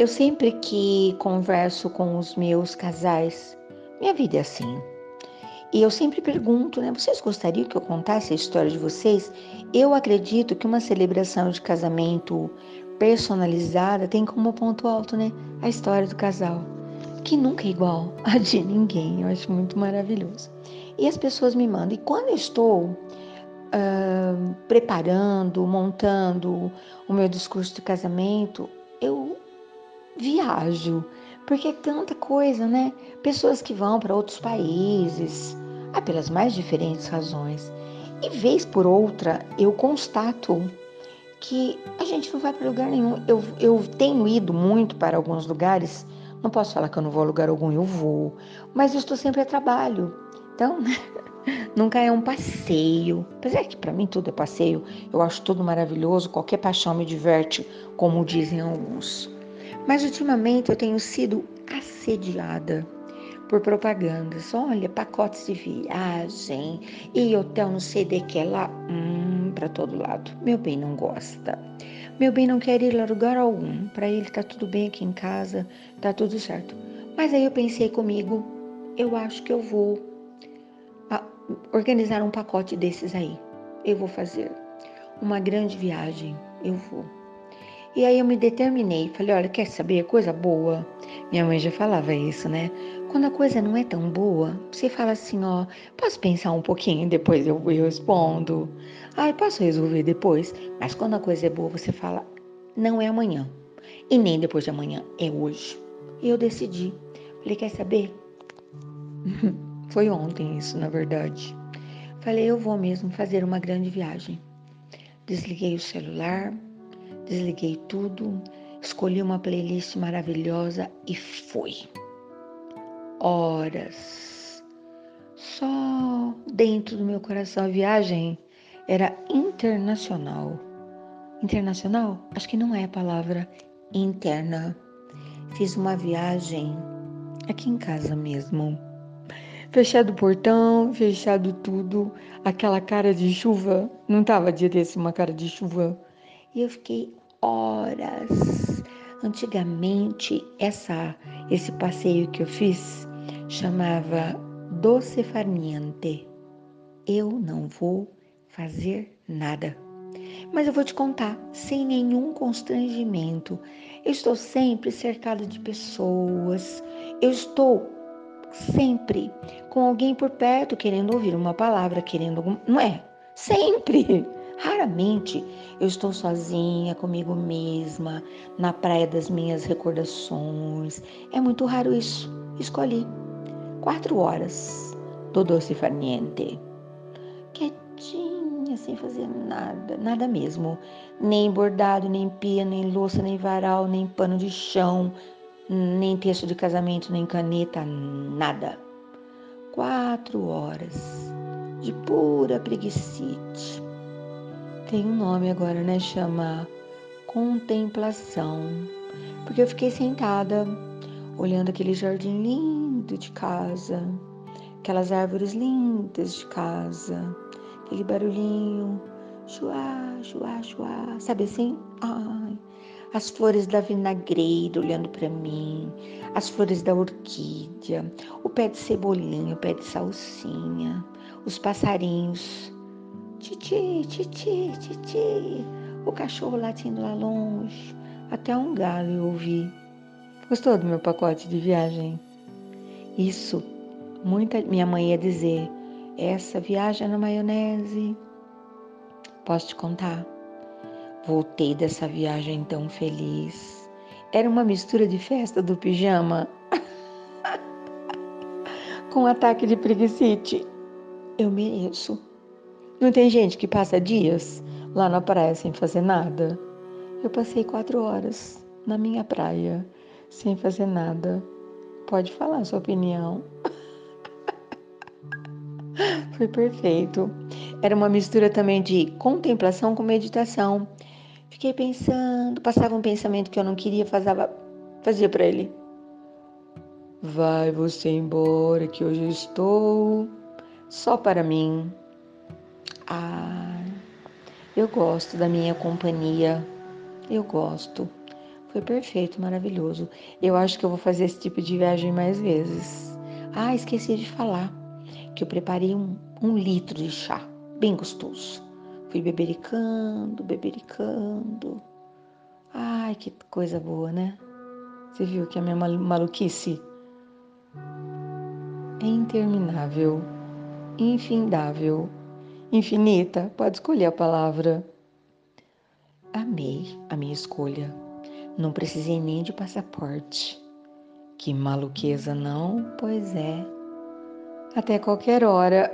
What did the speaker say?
Eu sempre que converso com os meus casais, minha vida é assim. E eu sempre pergunto, né? Vocês gostariam que eu contasse a história de vocês? Eu acredito que uma celebração de casamento personalizada tem como ponto alto, né? A história do casal, que nunca é igual a de ninguém. Eu acho muito maravilhoso. E as pessoas me mandam. E quando eu estou uh, preparando, montando o meu discurso de casamento, eu viajo, porque é tanta coisa, né? Pessoas que vão para outros países, ah, pelas mais diferentes razões. E vez por outra, eu constato que a gente não vai para lugar nenhum. Eu, eu tenho ido muito para alguns lugares, não posso falar que eu não vou a lugar algum, eu vou, mas eu estou sempre a trabalho. Então, nunca é um passeio. Apesar que para mim tudo é passeio, eu acho tudo maravilhoso, qualquer paixão me diverte, como dizem alguns. Mas ultimamente eu tenho sido assediada por propagandas. Olha, pacotes de viagem e hotel não sei de que lá, hum, para todo lado. Meu bem não gosta. Meu bem não quer ir a lugar algum. Para ele tá tudo bem aqui em casa, tá tudo certo. Mas aí eu pensei comigo, eu acho que eu vou ah, organizar um pacote desses aí. Eu vou fazer uma grande viagem. Eu vou. E aí eu me determinei, falei, olha, quer saber, coisa boa. Minha mãe já falava isso, né? Quando a coisa não é tão boa, você fala assim, ó, posso pensar um pouquinho, depois eu, eu respondo. Ai, posso resolver depois. Mas quando a coisa é boa, você fala, não é amanhã. E nem depois de amanhã, é hoje. E eu decidi. Falei, quer saber? Foi ontem isso, na verdade. Falei, eu vou mesmo fazer uma grande viagem. Desliguei o celular, Desliguei tudo, escolhi uma playlist maravilhosa e fui. Horas. Só dentro do meu coração a viagem era internacional. Internacional? Acho que não é a palavra interna. Fiz uma viagem aqui em casa mesmo. Fechado o portão, fechado tudo, aquela cara de chuva. Não tava dia desse uma cara de chuva. E eu fiquei horas. Antigamente, essa, esse passeio que eu fiz chamava Doce Farniente. Eu não vou fazer nada. Mas eu vou te contar, sem nenhum constrangimento. Eu estou sempre cercada de pessoas. Eu estou sempre com alguém por perto querendo ouvir uma palavra, querendo algum. Não é? Sempre! Raramente eu estou sozinha comigo mesma, na praia das minhas recordações. É muito raro isso. Escolhi quatro horas do doce farniente. Quietinha, sem fazer nada, nada mesmo. Nem bordado, nem pia, nem louça, nem varal, nem pano de chão, nem texto de casamento, nem caneta, nada. Quatro horas de pura preguiçite tem um nome agora, né? Chama contemplação. Porque eu fiquei sentada olhando aquele jardim lindo de casa, aquelas árvores lindas de casa, aquele barulhinho, chuá, chuá, chuá, sabe assim? Ai, as flores da vinagreira olhando para mim, as flores da orquídea, o pé de cebolinha, o pé de salsinha, os passarinhos Titi, titi, titi. O cachorro latindo lá longe. Até um galo eu ouvi. Gostou do meu pacote de viagem? Isso, muita minha mãe ia dizer, essa viagem na maionese. Posso te contar? Voltei dessa viagem tão feliz. Era uma mistura de festa do pijama com ataque de preguicite. Eu mereço. Não tem gente que passa dias lá na praia sem fazer nada? Eu passei quatro horas na minha praia sem fazer nada. Pode falar sua opinião. Foi perfeito. Era uma mistura também de contemplação com meditação. Fiquei pensando, passava um pensamento que eu não queria, fazia, fazia para ele. Vai você embora, que hoje estou só para mim. Ah, eu gosto da minha companhia. Eu gosto. Foi perfeito, maravilhoso. Eu acho que eu vou fazer esse tipo de viagem mais vezes. Ah, esqueci de falar que eu preparei um, um litro de chá, bem gostoso. Fui bebericando, bebericando. Ai, que coisa boa, né? Você viu que a minha maluquice é interminável, infindável, infinita. Pode escolher a palavra. Amei a minha escolha. Não precisei nem de passaporte. Que maluqueza, não? Pois é. Até qualquer hora